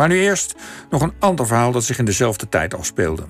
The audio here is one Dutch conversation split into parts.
Maar nu eerst nog een ander verhaal dat zich in dezelfde tijd afspeelde.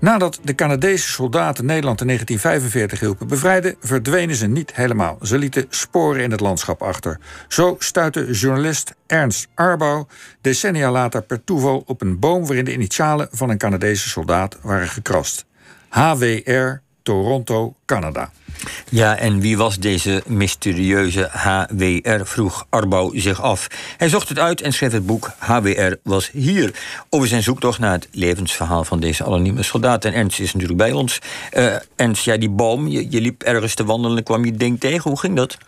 Nadat de Canadese soldaten Nederland in 1945 hielpen bevrijden, verdwenen ze niet helemaal. Ze lieten sporen in het landschap achter. Zo stuitte journalist Ernst Arbouw decennia later per toeval op een boom waarin de initialen van een Canadese soldaat waren gekrast. HWR Toronto, Canada. Ja, en wie was deze mysterieuze HWR, vroeg Arbouw zich af. Hij zocht het uit en schreef het boek HWR was hier. Over zijn zoektocht naar het levensverhaal van deze anonieme soldaat. En Ernst is natuurlijk bij ons. Uh, Ernst, ja, die boom, je, je, liep ergens te wandelen en kwam je ding tegen. Hoe ging dat?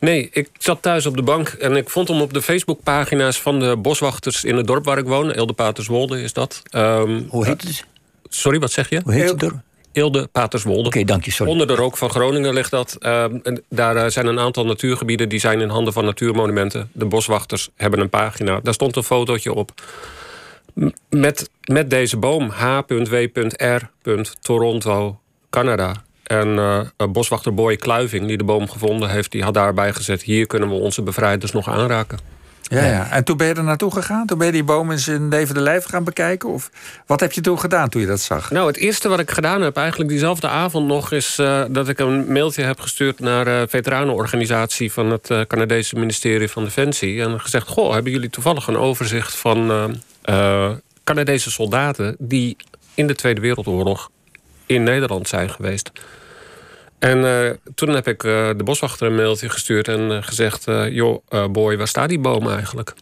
Nee, ik zat thuis op de bank en ik vond hem op de Facebookpagina's van de boswachters in het dorp waar ik woon. Elde Paterswolde is dat. Um, Hoe heet het? Sorry, wat zeg je? Hoe heet het dorp? Eelde Paterswolde. Oké, dank je, sorry. Onder de rook van Groningen ligt dat. Uh, daar eh, zijn een aantal natuurgebieden die zijn in handen van natuurmonumenten. De boswachters hebben een pagina. Daar stond een fotootje op. Met, met deze boom, H.W.R. Toronto, Canada. En uh, boswachter Boy Kluiving, die de boom gevonden heeft... die had daarbij gezet... hier kunnen we onze bevrijders nog aanraken. Ja, ja, en toen ben je er naartoe gegaan? Toen ben je die boom in zijn levende lijf gaan bekijken? Of wat heb je toen gedaan toen je dat zag? Nou, het eerste wat ik gedaan heb, eigenlijk diezelfde avond nog... is uh, dat ik een mailtje heb gestuurd naar de uh, veteranenorganisatie... van het uh, Canadese ministerie van Defensie. En gezegd, goh, hebben jullie toevallig een overzicht van uh, Canadese soldaten... die in de Tweede Wereldoorlog in Nederland zijn geweest? En uh, toen heb ik uh, de boswachter een mailtje gestuurd en uh, gezegd: joh, boy, waar staat die boom eigenlijk?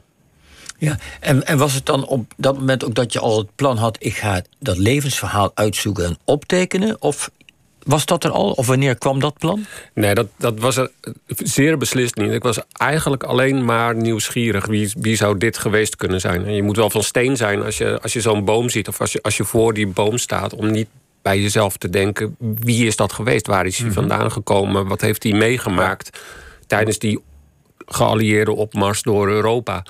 Ja, en, en was het dan op dat moment ook dat je al het plan had: ik ga dat levensverhaal uitzoeken en optekenen? Of was dat er al? Of wanneer kwam dat plan? Nee, dat, dat was er zeer beslist niet. Ik was eigenlijk alleen maar nieuwsgierig. Wie, wie zou dit geweest kunnen zijn? En je moet wel van steen zijn als je, als je zo'n boom ziet... of als je, als je voor die boom staat... om niet bij jezelf te denken: wie is dat geweest? Waar is hij mhm. vandaan gekomen? Wat heeft hij meegemaakt tijdens die geallieerde opmars door Europa?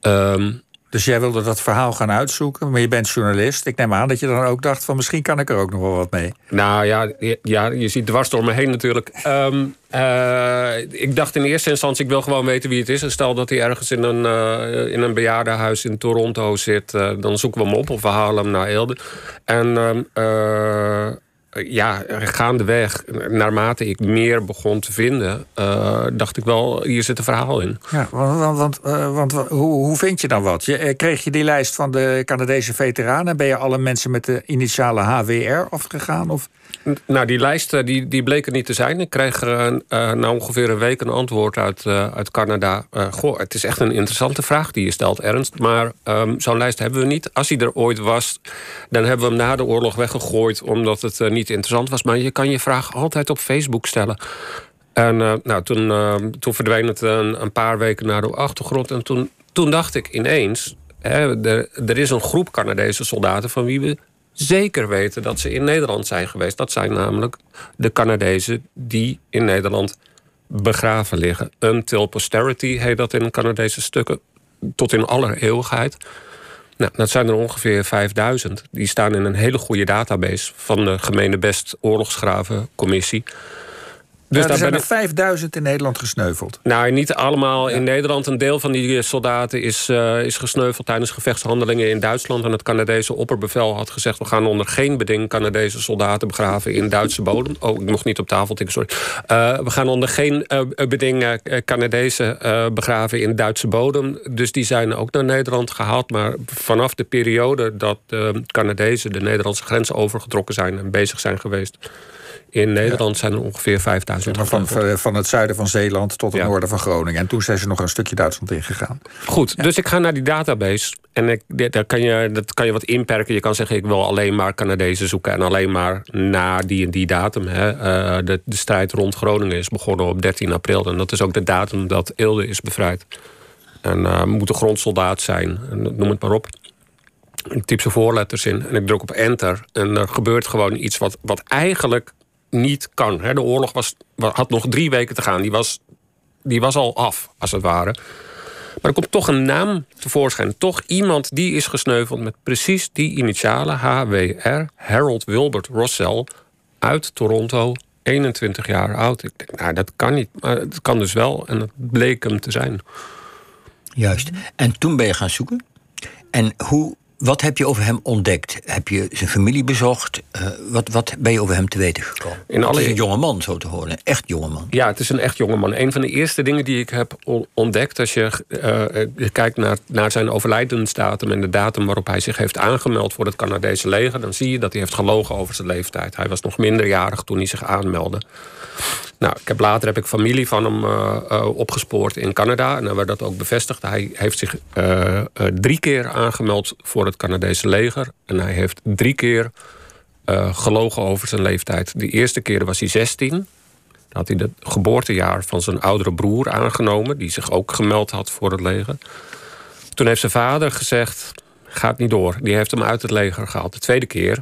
Um, dus jij wilde dat verhaal gaan uitzoeken, maar je bent journalist. Ik neem aan dat je dan ook dacht van misschien kan ik er ook nog wel wat mee. Nou ja, ja je ziet dwars door me heen natuurlijk. Um, uh, ik dacht in eerste instantie, ik wil gewoon weten wie het is. En stel dat hij ergens in een, uh, in een bejaardenhuis in Toronto zit... Uh, dan zoeken we hem op of we halen hem naar Eelde. En um, ja, gaandeweg, naarmate ik meer begon te vinden, uh, dacht ik wel, hier zit een verhaal in. Ja, want, want, uh, want hoe, hoe vind je dan wat? Je, eh, kreeg je die lijst van de Canadese veteranen? Ben je alle mensen met de initiale HWR afgegaan? Of? Nou, die lijst eh, die, die bleek er niet te zijn. Ik kreeg uh, na ongeveer een week een antwoord uit, uh, uit Canada. goh, het is echt een interessante vraag die je stelt, Ernst. Maar um, zo'n lijst hebben we niet. Als hij er ooit was, dan hebben we hem na de oorlog weggegooid... omdat het niet interessant was. Maar je kan je vraag altijd op Facebook stellen. En nou, toen, ehm, toen verdween het een, een, paar weken naar de achtergrond. En toen, toen dacht ik ineens... Hè, er, is een groep Canadese soldaten van wie we zeker weten dat ze in Nederland zijn geweest. Dat zijn namelijk de Canadezen die in Nederland begraven liggen. Until posterity heet dat in Canadese stukken. Tot in aller eeuwigheid. Nou, dat zijn er ongeveer 5000. Die staan in een hele goede database van de gemene best oorlogsgravencommissie. Dus er zijn er 5000 in Nederland gesneuveld. Nou, niet allemaal in Nederland. Een deel van die soldaten is, uh, is gesneuveld tijdens gevechtshandelingen in Duitsland. En het Canadese opperbevel had gezegd: we gaan onder geen beding Canadese soldaten begraven in Duitse bodem. Oh, ik mocht niet op tafel tikken, sorry. Uh, we gaan onder geen uh, beding Canadezen begraven in Duitse bodem. Dus die zijn ook naar Nederland gehaald. Maar vanaf de periode dat de Canadezen de Nederlandse grens overgetrokken zijn en bezig zijn geweest in Nederland zijn er ongeveer 5000. Maar van, van het zuiden van Zeeland tot het noorden van Groningen. En toen zijn ze nog een stukje Duitsland ingegaan. Goed, dus ik ga naar die database. En ik, daar kan je, dat kan je wat inperken. Je kan zeggen, ik wil alleen maar Canadezen zoeken... en alleen maar na die en die datum. Hè. Uh, de, de strijd rond Groningen is begonnen op 13 april. En dat is ook de datum dat Eelde is bevrijd. En uh, moet een grondsoldaat zijn, noem het maar op. Ik typ zijn voorletters in en ik druk op enter. En er gebeurt gewoon iets wat, wat eigenlijk niet kan. De oorlog was, had nog drie weken te gaan. Die was, die was al af, als het ware. Maar er komt toch een naam tevoorschijn. Toch iemand die is gesneuveld met precies die initialen. HWR, Harold Wilbert Rossell, uit Toronto, 21 jaar oud. Ik denk, nou, dat kan niet. Maar het kan dus wel. En dat bleek hem te zijn. Juist. En toen ben je gaan zoeken. En hoe, wat heb je over hem ontdekt? Heb je zijn familie bezocht? Uh, wat, wat ben je over hem te weten gekomen? In alle... Het is een jonge man, zo te horen. Een echt jonge man. Ja, het is een echt jonge man. Een van de eerste dingen die ik heb ontdekt... als je uh, kijkt naar, naar zijn overlijdensdatum... en de datum waarop hij zich heeft aangemeld voor het Canadese leger... dan zie je dat hij heeft gelogen over zijn leeftijd. Hij was nog minderjarig toen hij zich aanmeldde. Nou, ik heb, later heb ik familie van hem uh, uh, opgespoord in Canada. En dan werd dat ook bevestigd. Hij heeft zich uh, drie keer aangemeld voor het Canadese leger. En hij heeft drie keer gelogen over zijn leeftijd. De eerste keer was hij 16. Dan had hij het geboortejaar van zijn oudere broer aangenomen... die zich ook gemeld had voor het leger. Toen heeft zijn vader gezegd, gaat niet door. Die heeft hem uit het leger gehaald. De tweede keer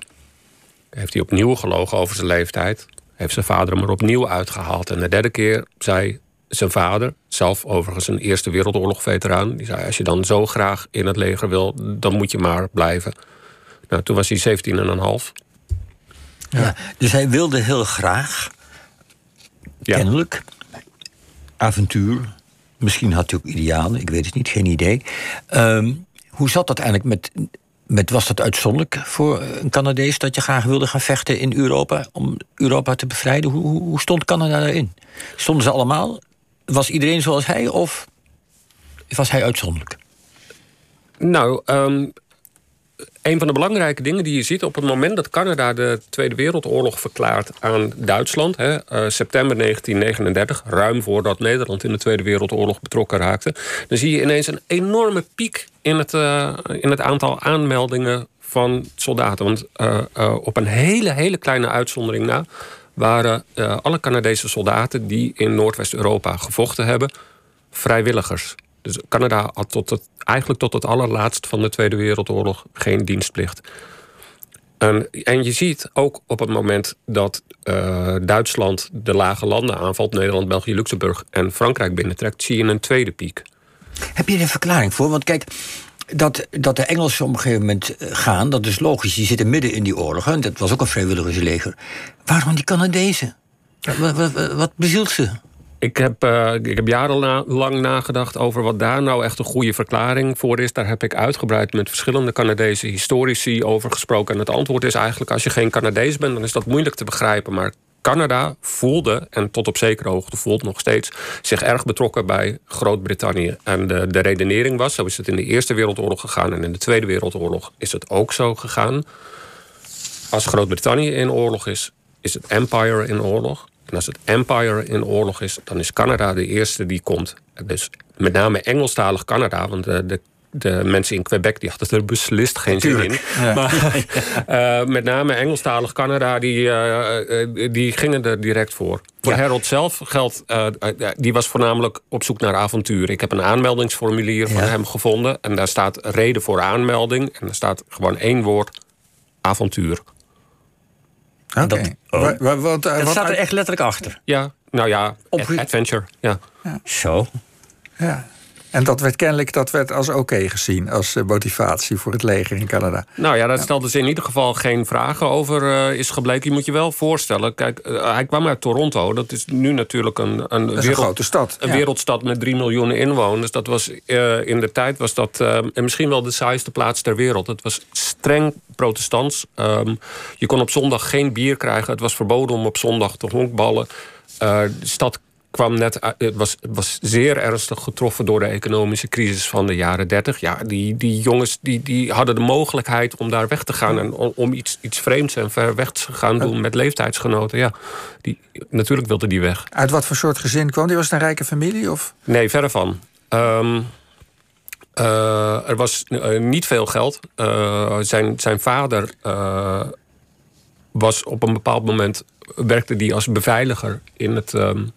heeft hij opnieuw gelogen over zijn leeftijd heeft zijn vader hem er opnieuw uitgehaald. En de derde keer zei zijn vader, zelf overigens een Eerste Wereldoorlog-veteraan... die zei, als je dan zo graag in het leger wil, dan moet je maar blijven. Nou, toen was hij 17,5. Ja. ja, dus hij wilde heel graag, ja. kennelijk, avontuur. Misschien had hij ook idealen, ik weet het niet, geen idee. Um, hoe zat dat eigenlijk met met, was dat uitzonderlijk voor een Canadees dat je graag wilde gaan vechten in Europa om Europa te bevrijden? Hoe, hoe stond Canada daarin? Stonden ze allemaal? Was iedereen zoals hij of was hij uitzonderlijk? Nou, um, een van de belangrijke dingen die je ziet op het moment dat Canada de Tweede Wereldoorlog verklaart aan Duitsland, hè, uh, september 1939, ruim voordat Nederland in de Tweede Wereldoorlog betrokken raakte, dan zie je ineens een enorme piek in het, uh, in het aantal aanmeldingen van soldaten. Want uh, op een hele, hele kleine uitzondering na waren alle Canadese soldaten die in Noordwest-Europa gevochten hebben, vrijwilligers. Dus Canada had tot het, eigenlijk tot het allerlaatst van de Tweede Wereldoorlog geen dienstplicht. En, en je ziet ook op het moment dat uh, Duitsland de lage landen aanvalt, Nederland, België, Luxemburg en Frankrijk binnentrekt, zie je een tweede piek. Heb je er een verklaring voor? Want kijk, dat, dat de Engelsen op een gegeven moment eh, gaan, dat is logisch. Die zitten midden in die oorlog. En dat was ook een vrijwilligersleger. Waarom die Canadezen? Wat, wat, wat bezielt ze? Ik heb, uh, ik heb jarenlang nagedacht over wat daar nou echt een goede verklaring voor is. Daar heb ik uitgebreid met verschillende Canadese historici over gesproken. En het antwoord is eigenlijk: als je geen Canadees bent, dan is dat moeilijk te begrijpen. Maar Canada voelde, en tot op zekere hoogte voelt nog steeds, zich erg betrokken bij Groot-Brittannië. En de, de redenering was: zo is het in de Eerste Wereldoorlog gegaan en in de Tweede Wereldoorlog is het ook zo gegaan. Als Groot-Brittannië in oorlog is, is het Empire in oorlog. En als het Empire in oorlog is, dan is Canada de eerste die komt. Dus met name Engelstalig Canada, want de, de, de mensen in Quebec die hadden er beslist geen zin in. Maar uh, met name Engelstalig Canada, die, uh, die gingen er direct voor. Voor ja. Harold zelf geldt, die was voornamelijk op zoek naar avontuur. Ik heb een aanmeldingsformulier van hem gevonden. En daar staat reden voor aanmelding. En daar staat gewoon één woord, avontuur. Okay. Dat, oh. wat, dat staat er echt letterlijk achter. Ja, nou ja, adventure. Ja. ja. Zo. Ja. En dat werd kennelijk dat werd als oké gezien, als eh, motivatie voor het leger in Canada. Nou ja, dat stelde ze in ieder geval geen vragen over uh, is gebleken. Je moet je wel voorstellen, kijk, uh, hij kwam uit Toronto. Dat is nu natuurlijk een, een, wereld, een grote stad. Een wereldstad met 3 miljoen inwoners. Dat was, in de tijd was dat en misschien wel de saaiste plaats ter wereld. Het was streng protestants. Um, je kon op zondag geen bier krijgen. Het was verboden om op zondag te honkballen. de stad kwam net het was, was zeer ernstig getroffen door de economische crisis van de jaren 30. Ja, die, die jongens die, die hadden de mogelijkheid om daar weg te gaan en om, iets, iets vreemds en ver weg te gaan doen met leeftijdsgenoten. Ja, die, natuurlijk wilde die weg. Uit wat voor soort gezin kwam die? Was het een rijke familie? Of? Nee, verre van. Um, uh, er was uh, niet veel geld. Uh, zijn, zijn vader was op een bepaald moment werkte die als beveiliger in het. Um,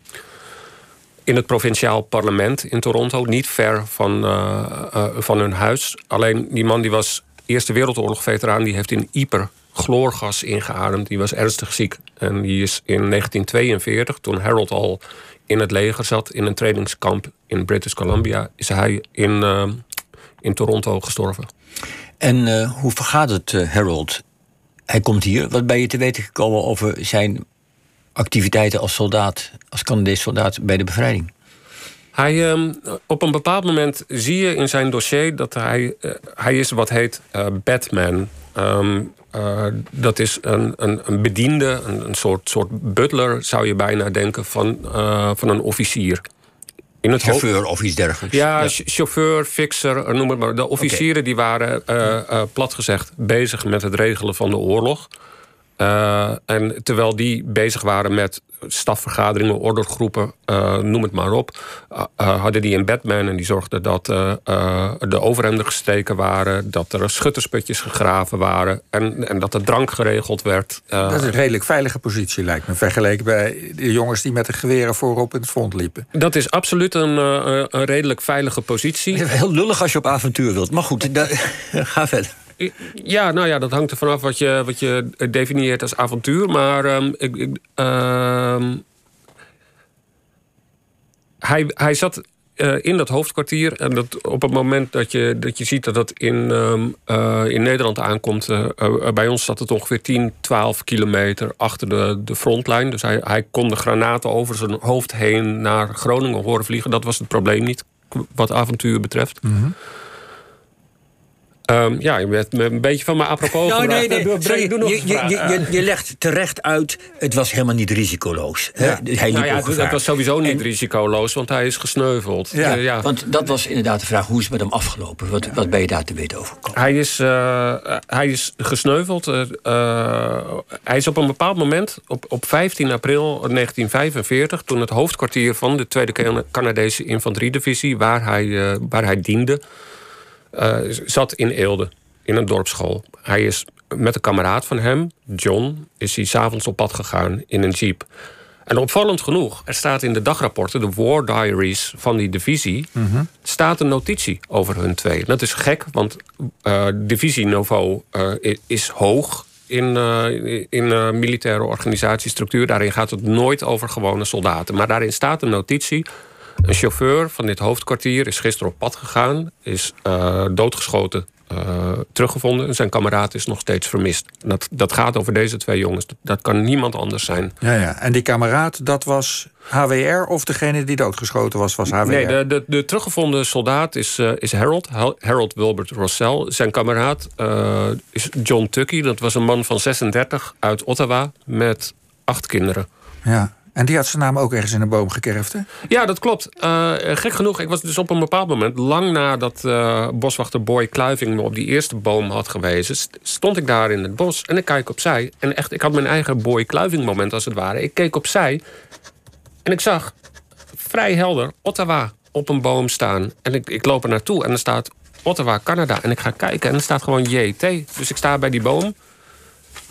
in het provinciaal parlement in Toronto, niet ver van, uh, uh, van hun huis. Alleen die man die was Eerste Wereldoorlog-veteraan, die heeft in Ieper chloorgas ingeademd. Die was ernstig ziek. En die is in 1942, toen Harold al in het leger zat, in een trainingskamp in British Columbia, is hij in, uh, in Toronto gestorven. En hoe vergaat het, Harold? Hij komt hier. Wat ben je te weten gekomen over zijn activiteiten als soldaat, als Canadees soldaat bij de bevrijding? Hij, ehm, op een bepaald moment zie je in zijn dossier dat hij, uh, hij is wat heet uh, Batman. Um, uh, dat is een, een, een bediende, een, een, soort, soort butler zou je bijna denken van, van een officier. In het chauffeur of iets dergelijks. Ja, ja. chauffeur, fixer, noem het maar. De officieren okay. die waren plat gezegd bezig met het regelen van de oorlog. Uh, en terwijl die bezig waren met stafvergaderingen, ordergroepen, uh, noem het maar op, uh, hadden die een Batman en die zorgden dat de overhemden gesteken waren, dat er schuttersputjes gegraven waren en, en dat de drank geregeld werd. dat is een redelijk veilige positie, lijkt me, vergeleken bij de jongens die met de geweren voorop in het front liepen. Dat is absoluut een, een redelijk veilige positie. Heel lullig als je op avontuur wilt, maar goed, ga verder. Ja, nou ja, dat hangt er vanaf wat je, wat je definieert als avontuur. Maar um, ik, uh, hij, hij zat uh, in dat hoofdkwartier. En dat op het moment dat je, dat je ziet dat dat in, um, uh, in Nederland aankomt... Uh, bij ons zat het ongeveer 10, 12 kilometer achter de, de frontlijn. Dus hij, hij kon de granaten over zijn hoofd heen naar Groningen horen vliegen. Dat was het probleem niet, wat avontuur betreft. -hmm. Um, ja, je bent een beetje van me apropos nou, nee, nee, doe, sorry, doe nog je, je, je, je, legt terecht uit, het was helemaal niet risicoloos. Ja. Hij nou ja, het was sowieso niet en, risicoloos, want hij is gesneuveld. Ja. Uh, ja. Want dat was inderdaad de vraag, hoe is het met hem afgelopen? Wat, wat ben je daar te weten over gekomen? Hij is, uh, hij is gesneuveld. Uh, hij is op een bepaald moment, op, op 15 april 1945... toen het hoofdkwartier van de Tweede Canadese Infanteriedivisie... waar hij, waar hij diende... Uh, zat in Eelde, in een dorpsschool. Hij is met een kameraad van hem, John, is hij s'avonds op pad gegaan in een jeep. En opvallend genoeg, er staat in de dagrapporten, de war diaries van die divisie, mm -hmm. staat een notitie over hun twee. Dat is gek, want uh, divisieniveau uh, is hoog in, uh, in militaire organisatiestructuur. Daarin gaat het nooit over gewone soldaten. Maar daarin staat een notitie een chauffeur van dit hoofdkwartier is gisteren op pad gegaan, is uh, doodgeschoten uh, teruggevonden. En zijn kameraad is nog steeds vermist. Dat, dat gaat over deze twee jongens. Dat kan niemand anders zijn. Ja, ja. En die kameraad, dat was HWR of degene die doodgeschoten was, was HWR? Nee, de, de, de teruggevonden soldaat is, uh, is Harold. Harold Wilbert Rossell. Zijn kameraad uh, is John Tucky. Dat was een man van 36 uit Ottawa met acht kinderen. Ja. En die had zijn naam ook ergens in een boom gekerfd? Ja, dat klopt. Uh, gek genoeg, ik was dus op een bepaald moment... lang nadat uh, boswachter Boy Kluiving me op die eerste boom had gewezen... stond ik daar in het bos en ik kijk opzij. En echt, ik had mijn eigen Boy Kluiving moment als het ware. Ik keek opzij en ik zag vrij helder Ottawa op een boom staan. En ik, ik loop er naartoe en er staat Ottawa, Canada. En ik ga kijken en er staat gewoon JT. Dus ik sta bij die boom,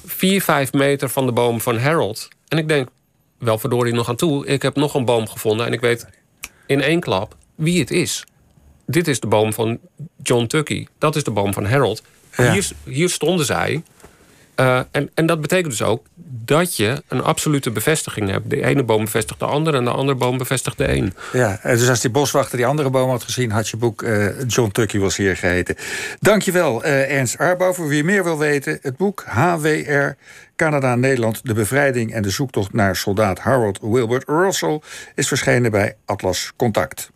vier, vijf meter van de boom van Harold. En ik denk, wel verdorie nog aan toe. Ik heb nog een boom gevonden en ik weet in één klap wie het is. Dit is de boom van John Tucky. Dat is de boom van Harold. Ja. Hier, hier stonden zij. Uh, en, en dat betekent dus ook dat je een absolute bevestiging hebt. De ene boom bevestigt de andere en de andere boom bevestigt de een. Ja, dus als die boswachter die andere boom had gezien... had je boek uh, John Tucky was hier geheten. Dankjewel, uh, Ernst Arbouw. Voor wie meer wil weten, het boek HWR... Canada-Nederland, de bevrijding en de zoektocht naar soldaat Harold Wilbert Russell... is verschenen bij Atlas Contact.